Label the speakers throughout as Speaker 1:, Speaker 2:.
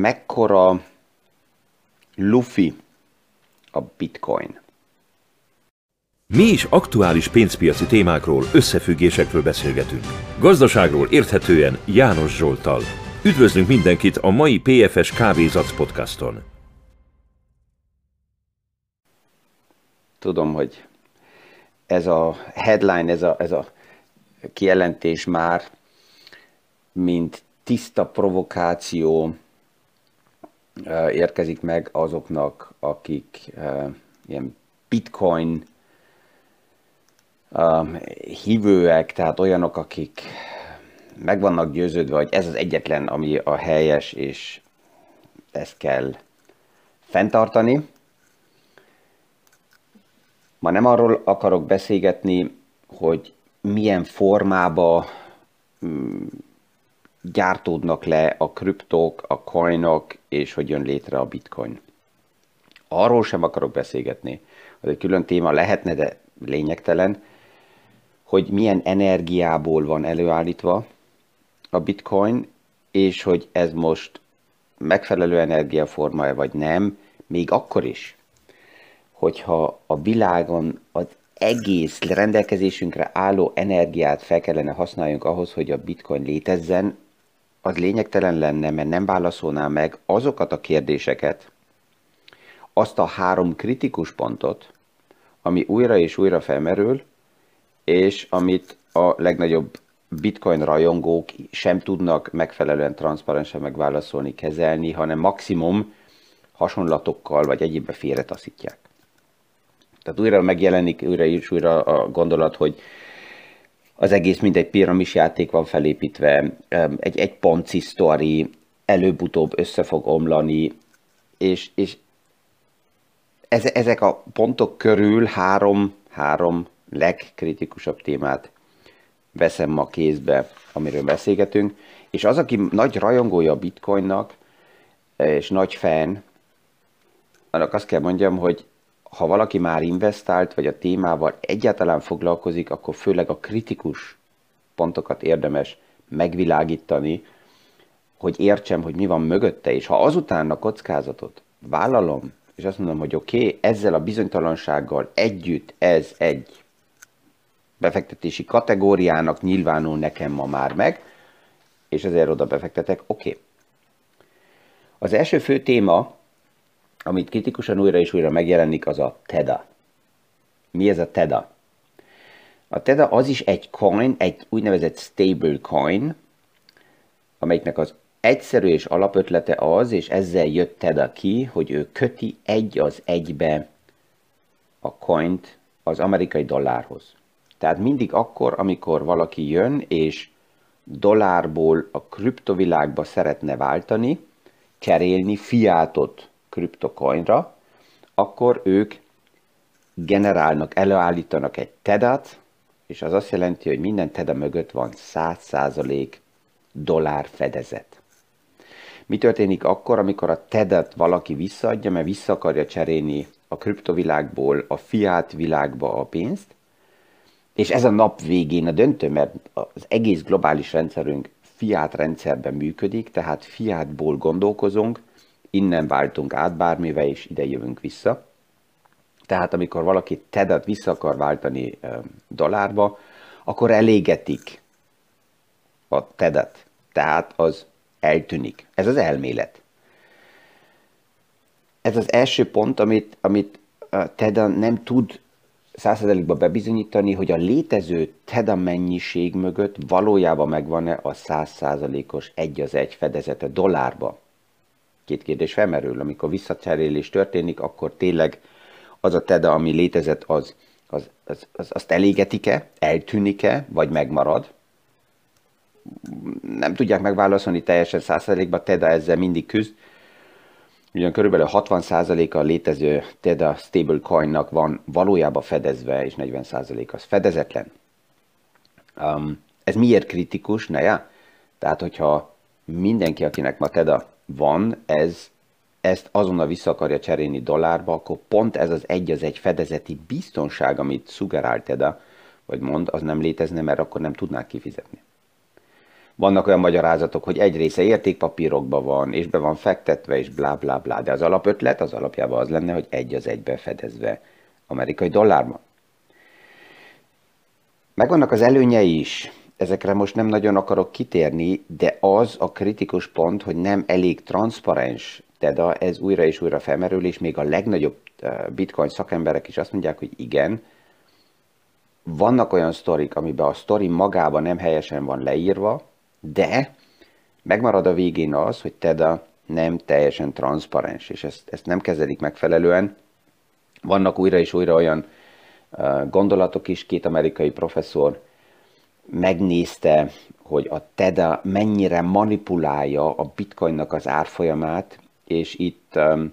Speaker 1: mekkora lufi a bitcoin.
Speaker 2: Mi is aktuális pénzpiaci témákról, összefüggésekről beszélgetünk. Gazdaságról érthetően János Zsoltal. Üdvözlünk mindenkit a mai PFS Kávézac podcaston.
Speaker 1: Tudom, hogy ez a headline, ez a, ez a kijelentés már, mint tiszta provokáció érkezik meg azoknak, akik ilyen bitcoin hívőek, tehát olyanok, akik meg vannak győződve, hogy ez az egyetlen, ami a helyes, és ezt kell fenntartani. Ma nem arról akarok beszélgetni, hogy milyen formába gyártódnak le a kriptók, a coinok, és hogy jön létre a bitcoin. Arról sem akarok beszélgetni, hogy egy külön téma lehetne, de lényegtelen, hogy milyen energiából van előállítva a bitcoin, és hogy ez most megfelelő energiaforma vagy nem, még akkor is, hogyha a világon az egész rendelkezésünkre álló energiát fel kellene használjunk ahhoz, hogy a bitcoin létezzen, az lényegtelen lenne, mert nem válaszolná meg azokat a kérdéseket, azt a három kritikus pontot, ami újra és újra felmerül, és amit a legnagyobb bitcoin rajongók sem tudnak megfelelően transzparensen megválaszolni, kezelni, hanem maximum hasonlatokkal vagy egyébben félretaszítják. Tehát újra megjelenik újra és újra a gondolat, hogy az egész mint egy piramis játék van felépítve, egy, egy ponci sztori, előbb-utóbb össze fog omlani, és, és ezek a pontok körül három, három legkritikusabb témát veszem ma kézbe, amiről beszélgetünk, és az, aki nagy rajongója a bitcoinnak, és nagy fan, annak azt kell mondjam, hogy ha valaki már investált, vagy a témával egyáltalán foglalkozik, akkor főleg a kritikus pontokat érdemes megvilágítani, hogy értsem, hogy mi van mögötte, és ha azután a kockázatot vállalom, és azt mondom, hogy oké, okay, ezzel a bizonytalansággal együtt ez egy befektetési kategóriának nyilvánul nekem ma már meg, és ezért oda befektetek, oké. Okay. Az első fő téma, amit kritikusan újra és újra megjelenik, az a TEDA. Mi ez a TEDA? A TEDA az is egy coin, egy úgynevezett stable coin, amelyiknek az egyszerű és alapötlete az, és ezzel jött TEDA ki, hogy ő köti egy az egybe a coint az amerikai dollárhoz. Tehát mindig akkor, amikor valaki jön és dollárból a kriptovilágba szeretne váltani, cserélni fiátot kriptocoinra, akkor ők generálnak, előállítanak egy tedat, és az azt jelenti, hogy minden teda mögött van 100% dollár fedezet. Mi történik akkor, amikor a tedet valaki visszaadja, mert vissza akarja cserélni a kriptovilágból a fiát világba a pénzt, és ez a nap végén a döntő, mert az egész globális rendszerünk fiát rendszerben működik, tehát fiátból gondolkozunk, innen váltunk át bármivel, és ide jövünk vissza. Tehát amikor valaki tedet vissza akar váltani dollárba, akkor elégetik a tedet. Tehát az eltűnik. Ez az elmélet. Ez az első pont, amit, amit TEDA nem tud százszerzelékben bebizonyítani, hogy a létező TEDA mennyiség mögött valójában megvan-e a százszázalékos egy az egy fedezete dollárba. Két kérdés felmerül, amikor visszacserélés történik, akkor tényleg az a TEDA, ami létezett, az, az, az, az azt elégetik-e, eltűnik-e, vagy megmarad. Nem tudják megválaszolni teljesen százszerzelékben, TEDA ezzel mindig küzd, Ugyan körülbelül 60%-a a létező TEDA stablecoinnak van valójában fedezve, és 40% az fedezetlen. Um, ez miért kritikus? Na ja, tehát hogyha mindenki, akinek ma TEDA van, ez, ezt azonnal vissza akarja cserélni dollárba, akkor pont ez az egy az egy fedezeti biztonság, amit szugerál TEDA, vagy mond, az nem létezne, mert akkor nem tudnák kifizetni. vannak olyan magyarázatok, hogy egy része értékpapírokban van, és be van fektetve, és blá blá blá, de az alapötlet az alapjában az lenne, hogy egy az egybe fedezve amerikai dollárban. Megvannak az előnyei is, ezekre most nem nagyon akarok kitérni, de az a kritikus pont, hogy nem elég transzparens, tehát ez újra és újra felmerül, és még a legnagyobb bitcoin szakemberek is azt mondják, hogy igen, vannak olyan sztorik, amiben a sztori magában nem helyesen van leírva, de megmarad a végén az, hogy TEDA nem teljesen transzparens, és ezt, ezt nem kezelik megfelelően. Vannak újra és újra olyan gondolatok is, két amerikai professzor megnézte, hogy a TEDA mennyire manipulálja a bitcoinnak az árfolyamát, és itt um,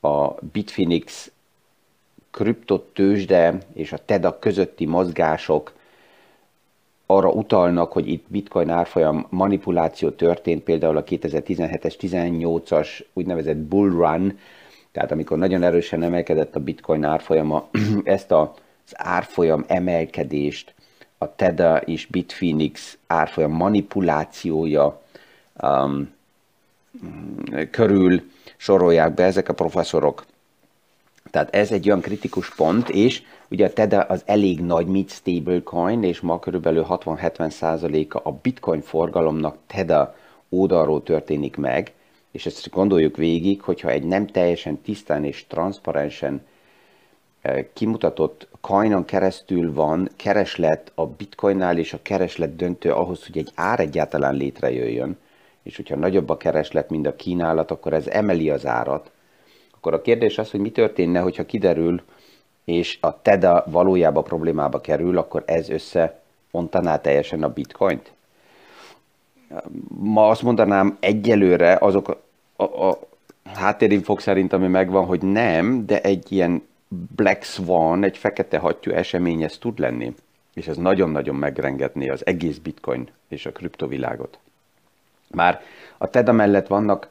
Speaker 1: a Bitfinex kriptotősde és a TEDA közötti mozgások arra utalnak, hogy itt bitcoin árfolyam manipuláció történt, például a 2017-es, 18-as úgynevezett bull run, tehát amikor nagyon erősen emelkedett a bitcoin árfolyama, ezt az árfolyam emelkedést a TEDA és Bitfinex árfolyam manipulációja um, körül sorolják be ezek a professzorok. Tehát ez egy olyan kritikus pont, és ugye a TEDA az elég nagy mid stablecoin, és ma körülbelül 60-70%-a a bitcoin forgalomnak TEDA oldalról történik meg, és ezt gondoljuk végig, hogyha egy nem teljesen tisztán és transzparensen eh, kimutatott coinon keresztül van kereslet a bitcoinnál, és a kereslet döntő ahhoz, hogy egy ár egyáltalán létrejöjjön, és hogyha nagyobb a kereslet, mint a kínálat, akkor ez emeli az árat, akkor a kérdés az, hogy mi történne, hogyha kiderül, és a TEDA valójában problémába kerül, akkor ez összeontaná teljesen a bitcoint? Ma azt mondanám egyelőre azok a, a háttérinfok szerint, ami megvan, hogy nem, de egy ilyen Black Swan, egy fekete hattyú esemény ez tud lenni, és ez nagyon-nagyon megrengetné az egész bitcoin és a kriptovilágot. Már a TEDA mellett vannak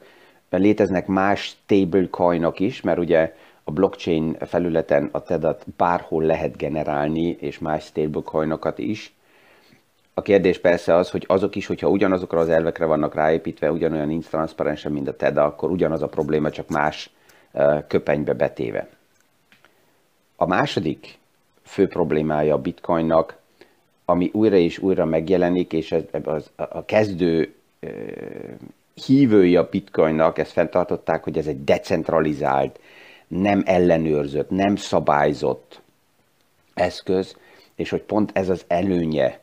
Speaker 1: léteznek más stablecoinok is, mert ugye a blockchain felületen a TED-at bárhol lehet generálni, és más stablecoinokat is. A kérdés persze az, hogy azok is, hogyha ugyanazokra az elvekre vannak ráépítve, ugyanolyan nincs mint a TED, akkor ugyanaz a probléma, csak más köpenybe betéve. A második fő problémája a bitcoinnak, ami újra és újra megjelenik, és ez, az, a kezdő hívői a bitcoinnak ezt fenntartották, hogy ez egy decentralizált, nem ellenőrzött, nem szabályzott eszköz, és hogy pont ez az előnye.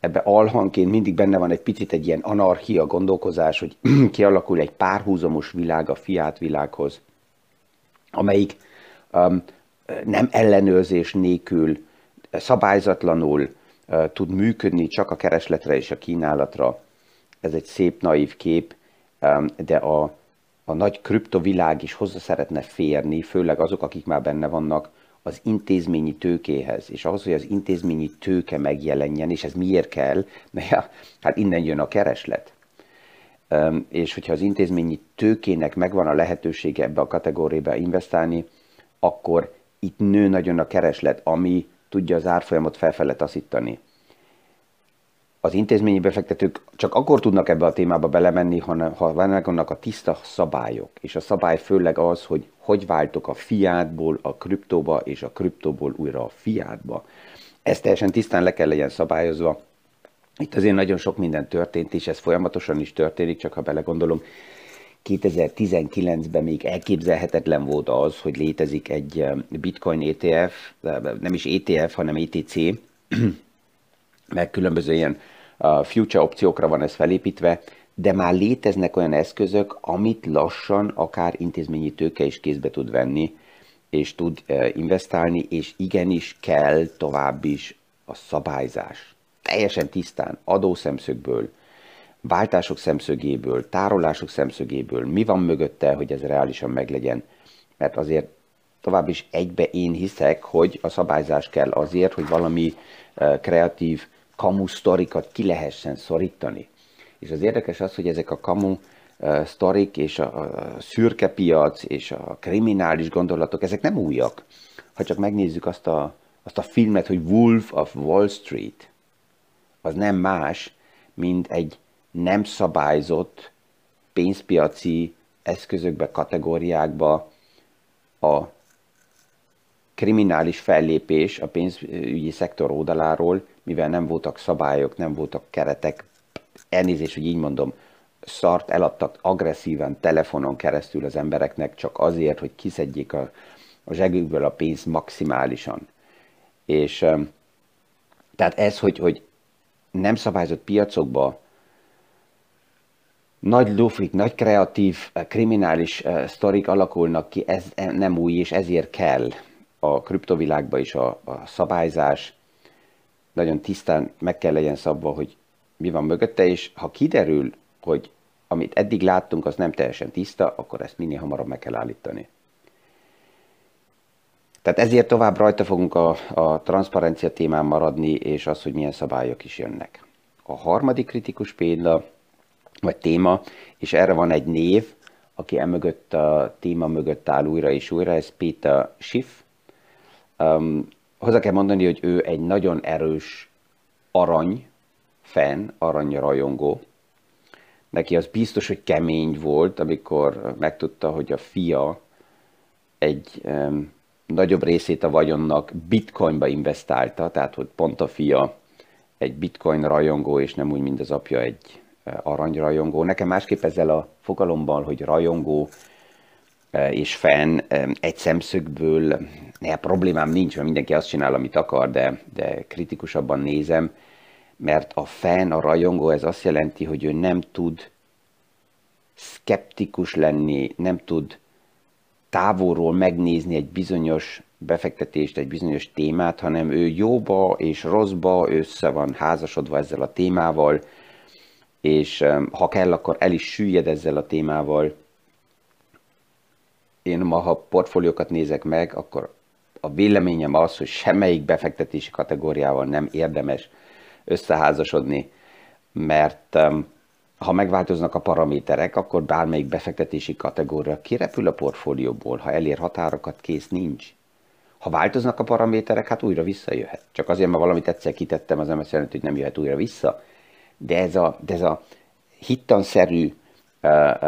Speaker 1: Ebbe alhanként mindig benne van egy picit egy ilyen anarchia gondolkozás, hogy kialakul egy párhuzamos világ a fiát világhoz, amelyik um, nem ellenőrzés nélkül, szabályzatlanul tud működni csak a keresletre és a kínálatra. Ez egy szép, naív kép, de a, a nagy kriptovilág is hozzá szeretne férni, főleg azok, akik már benne vannak, az intézményi tőkéhez, és ahhoz, hogy az intézményi tőke megjelenjen, és ez miért kell? Mert hát innen jön a kereslet. És hogyha az intézményi tőkének megvan a lehetősége ebbe a kategóriába investálni, akkor itt nő nagyon a kereslet, ami tudja az árfolyamot felfele taszítani az intézményi befektetők csak akkor tudnak ebbe a témába belemenni, ha vannak a tiszta szabályok. És a szabály főleg az, hogy hogy váltok a fiátból a kriptóba, és a kriptóból újra a fiátba. Ez teljesen tisztán le kell legyen szabályozva. Itt azért nagyon sok minden történt, és ez folyamatosan is történik, csak ha belegondolom, 2019-ben még elképzelhetetlen volt az, hogy létezik egy bitcoin ETF, nem is ETF, hanem ETC, meg különböző ilyen uh, future opciókra van ez felépítve, de már léteznek olyan eszközök, amit lassan akár intézményi tőke is kézbe tud venni, és tud investálni, és igenis kell tovább is a szabályzás. Teljesen tisztán, adószemszögből, váltások szemszögéből, tárolások szemszögéből, mi van mögötte, hogy ez reálisan meglegyen. Mert azért tovább is egybe én hiszek, hogy a szabályzás kell azért, hogy valami kreatív kamu sztorikat ki lehessen szorítani. És az érdekes az, hogy ezek a kamu uh, sztorik és a szürke piac és a kriminális gondolatok, ezek nem újak. Ha csak megnézzük azt a, azt a filmet, hogy Wolf of Wall Street, az nem más, mint egy nem szabályzott pénzpiaci eszközökbe, kategóriákba a kriminális fellépés a pénzügyi szektor oldaláról, mivel nem voltak szabályok, nem voltak keretek, elnézést, hogy így mondom, szart eladtak agresszíven telefonon keresztül az embereknek csak azért, hogy kiszedjék a, a zsegükből a pénzt maximálisan. És tehát ez, hogy, hogy nem szabályozott piacokba nagy lufik, nagy kreatív, kriminális sztorik alakulnak ki, ez nem új, és ezért kell a kriptovilágban is a, a szabályzás. Nagyon tisztán meg kell legyen szabva, hogy mi van mögötte, és ha kiderül, hogy amit eddig láttunk, az nem teljesen tiszta, akkor ezt minél hamarabb meg kell állítani. Tehát ezért tovább rajta fogunk a, a transzparencia témán maradni, és az, hogy milyen szabályok is jönnek. A harmadik kritikus példa, vagy téma, és erre van egy név, aki emögött a téma mögött áll újra és újra, ez Peter Schiff. Um, hozzá kell mondani, hogy ő egy nagyon erős arany fan, arany Neki az biztos, hogy kemény volt, amikor megtudta, hogy a fia egy um, nagyobb részét a vagyonnak bitcoinba investálta, tehát hogy pont a fia egy bitcoin rajongó, és nem úgy, mint az apja egy aranyrajongó. Nekem másképp ezzel a fogalommal, hogy rajongó e, és fan e, egy szemszögből, ne, problémám nincs, mert mindenki azt csinál, amit akar, de, de kritikusabban nézem, mert a fan, a rajongó, ez azt jelenti, hogy ő nem tud skeptikus lenni, nem tud távolról megnézni egy bizonyos befektetést, egy bizonyos témát, hanem ő jóba és rosszba össze van házasodva ezzel a témával, és ha kell, akkor el is süllyed ezzel a témával. Én ma, ha portfóliókat nézek meg, akkor a véleményem az, hogy semmelyik befektetési kategóriával nem érdemes összeházasodni, mert ha megváltoznak a paraméterek, akkor bármelyik befektetési kategória kirepül a portfólióból, ha elér határokat, kész nincs. Ha változnak a paraméterek, hát újra visszajöhet. Csak azért, mert valamit egyszer kitettem, az jelenti, hogy nem jöhet újra vissza. De ez a, de ez a hittanszerű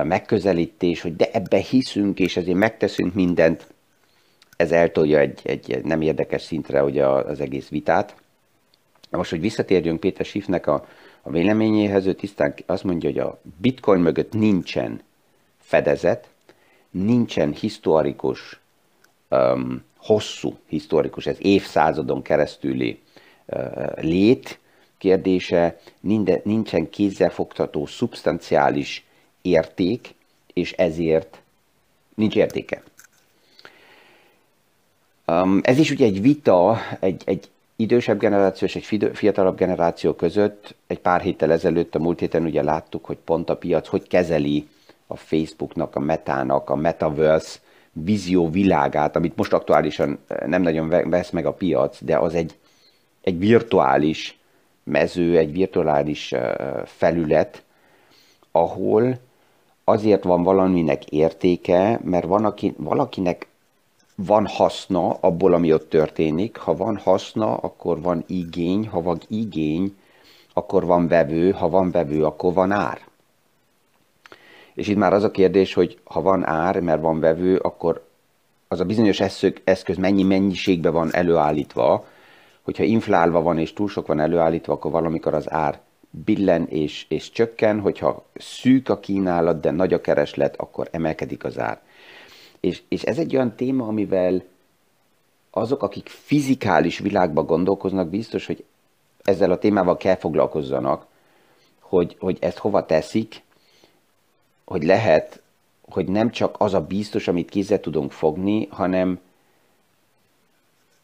Speaker 1: megközelítés, hogy de ebbe hiszünk, és ezért megteszünk mindent, ez eltolja egy, egy nem érdekes szintre ugye az egész vitát. Most, hogy visszatérjünk Péter Schiffnek a, a véleményéhez, ő tisztán azt mondja, hogy a bitcoin mögött nincsen fedezet, nincsen historikus, um, hosszú historikus, ez évszázadon keresztüli uh, lét kérdése, nincsen kézzelfogható szubstanciális érték, és ezért nincs értéke. Um, ez is ugye egy vita, egy, egy idősebb generáció és egy fiatalabb generáció között egy pár héttel ezelőtt, a múlt héten ugye láttuk, hogy pont a piac hogy kezeli a Facebooknak, a Metának, a Metaverse vízió világát, amit most aktuálisan nem nagyon vesz meg a piac, de az egy, egy virtuális mező, egy virtuális felület, ahol azért van valaminek értéke, mert van, aki, valakinek van haszna abból, ami ott történik. Ha van haszna, akkor van igény, ha van igény, akkor van vevő, ha van vevő, akkor van ár. És itt már az a kérdés, hogy ha van ár, mert van vevő, akkor az a bizonyos eszköz mennyi mennyiségben van előállítva, hogyha inflálva van és túl sok van előállítva, akkor valamikor az ár billen és, és csökken, hogyha szűk a kínálat, de nagy a kereslet, akkor emelkedik az ár. És, és ez egy olyan téma, amivel azok, akik fizikális világban gondolkoznak, biztos, hogy ezzel a témával kell foglalkozzanak, hogy, hogy ezt hova teszik, hogy lehet, hogy nem csak az a biztos, amit kézzel tudunk fogni, hanem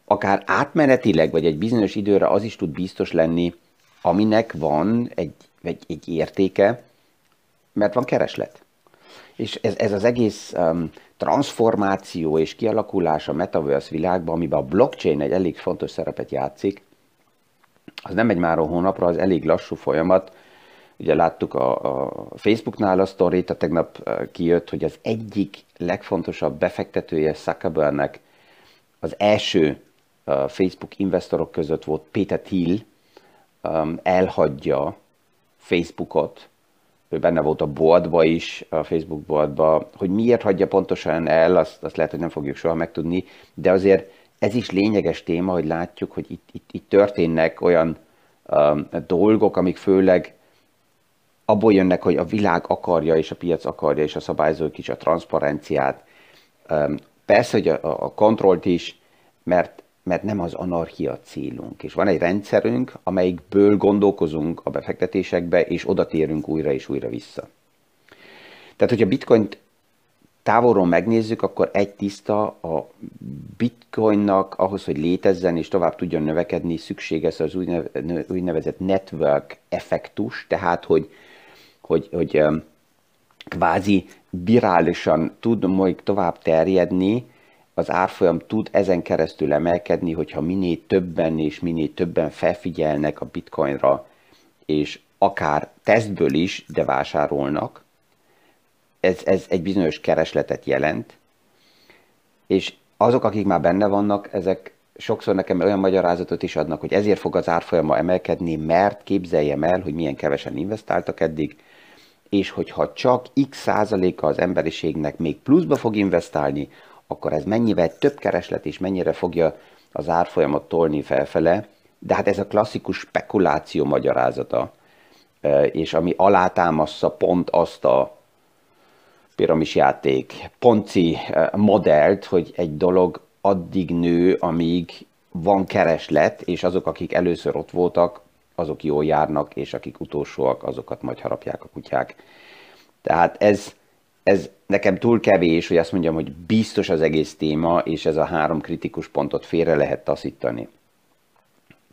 Speaker 1: akár átmenetileg, vagy egy bizonyos időre az is tud biztos lenni, aminek van egy, egy, egy értéke, mert van kereslet. És ez, ez az egész um, transformáció és kialakulás a metaverse világban, amiben a blockchain egy elég fontos szerepet játszik, az nem egy már a hónapra, az elég lassú folyamat. Ugye láttuk a, a Facebooknál a sztorit, a tegnap kijött, hogy az egyik legfontosabb befektetője Zuckerbergnek az első Facebook investorok között volt Peter Thiel, elhagyja Facebookot, ő benne volt a boardba is, a Facebook boardba, hogy miért hagyja pontosan el, azt, azt lehet, hogy nem fogjuk soha megtudni, de azért ez is lényeges téma, hogy látjuk, hogy itt, itt, itt történnek olyan um, dolgok, amik főleg abból jönnek, hogy a világ akarja, és a piac akarja, és a szabályzók is a transzparenciát. Um, persze, hogy a, a kontrollt is, mert, mert nem az anarchia célunk. És van egy rendszerünk, amelyikből gondolkozunk a befektetésekbe, és oda térünk újra és újra vissza. Tehát, hogyha bitcoint távolról megnézzük, akkor egy tiszta a bitcoinnak ahhoz, hogy létezzen és tovább tudjon növekedni, szükséges az úgynevezett network effektus, tehát hogy, hogy, hogy kvázi virálisan tud majd tovább terjedni, az árfolyam tud ezen keresztül emelkedni, hogyha minél többen és minél többen felfigyelnek a bitcoinra, és akár tesztből is, de vásárolnak, ez, ez egy bizonyos keresletet jelent, és azok, akik már benne vannak, ezek sokszor nekem olyan magyarázatot is adnak, hogy ezért fog az árfolyama emelkedni, mert képzeljem el, hogy milyen kevesen investáltak eddig, és hogyha csak x százaléka az emberiségnek még pluszba fog investálni, akkor ez mennyivel több kereslet és mennyire fogja az árfolyamot tolni felfele, de hát ez a klasszikus spekuláció magyarázata, és ami alátámaszza pont azt a piramisjáték ponci eh, modellt, hogy egy dolog addig nő, amíg van kereslet, és azok, akik először ott voltak, azok jól járnak, és akik utolsóak, azokat majd harapják a kutyák. Tehát ez, ez nekem túl kevés, hogy azt mondjam, hogy biztos az egész téma, és ez a három kritikus pontot félre lehet taszítani.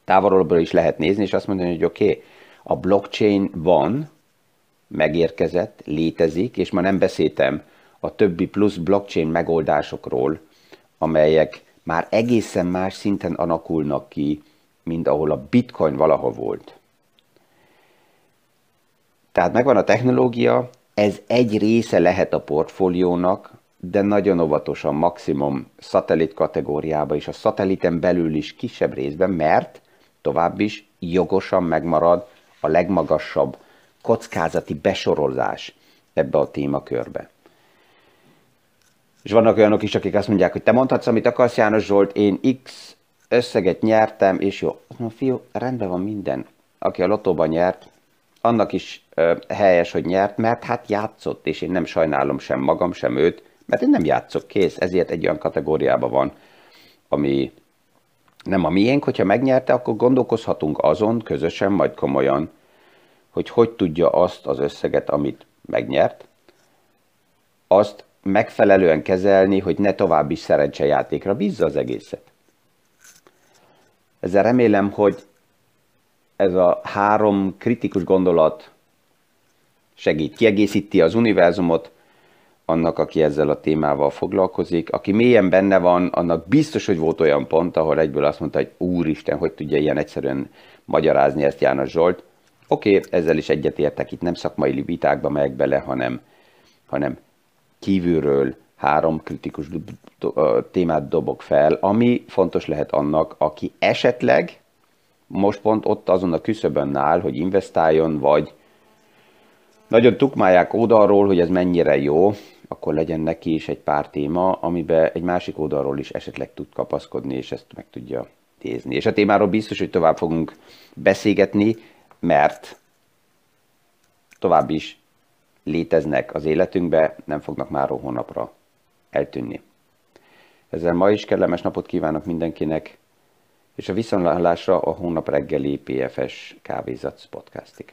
Speaker 1: Távolról is lehet nézni, és azt mondani, hogy oké, okay, a blockchain van, megérkezett, létezik, és ma nem beszéltem a többi plusz blockchain megoldásokról, amelyek már egészen más szinten alakulnak ki, mint ahol a bitcoin valaha volt. Tehát megvan a technológia, ez egy része lehet a portfóliónak, de nagyon óvatosan, maximum szatellit kategóriába és a szatelliten belül is kisebb részben, mert tovább is jogosan megmarad a legmagasabb kockázati besorolás ebbe a témakörbe. És vannak olyanok is, akik azt mondják, hogy te mondhatsz, amit akarsz, János Zsolt, én X összeget nyertem, és jó. Azt mondom, fiú, rendben van minden. Aki a lotóban nyert, annak is helyes, hogy nyert, mert hát játszott, és én nem sajnálom sem magam, sem őt, mert én nem játszok, kész, ezért egy olyan kategóriában van, ami nem a miénk, hogyha megnyerte, akkor gondolkozhatunk azon közösen, majd komolyan, hogy hogy tudja azt az összeget, amit megnyert, azt megfelelően kezelni, hogy ne további szerencsejátékra bízza az egészet. Ezzel remélem, hogy ez a három kritikus gondolat segít, kiegészíti az univerzumot, annak, aki ezzel a témával foglalkozik. Aki mélyen benne van, annak biztos, hogy volt olyan pont, ahol egyből azt mondta, hogy úristen, hogy tudja ilyen egyszerűen magyarázni ezt János Zsolt. Oké, okay, ezzel is egyetértek, itt nem szakmai vitákba megyek bele, hanem, hanem kívülről három kritikus témát dobok fel, ami fontos lehet annak, aki esetleg most pont ott azon a küszöbön áll, hogy investáljon, vagy nagyon tukmálják oldalról, hogy ez mennyire jó, akkor legyen neki is egy pár téma, amiben egy másik oldalról is esetleg tud kapaszkodni, és ezt meg tudja nézni. És a témáról biztos, hogy tovább fogunk beszélgetni, mert tovább is léteznek az életünkbe, nem fognak már hónapra eltűnni. Ezzel ma is kellemes napot kívánok mindenkinek, és a viszontlátásra a hónap reggeli PFS Kávézatsz podcastig.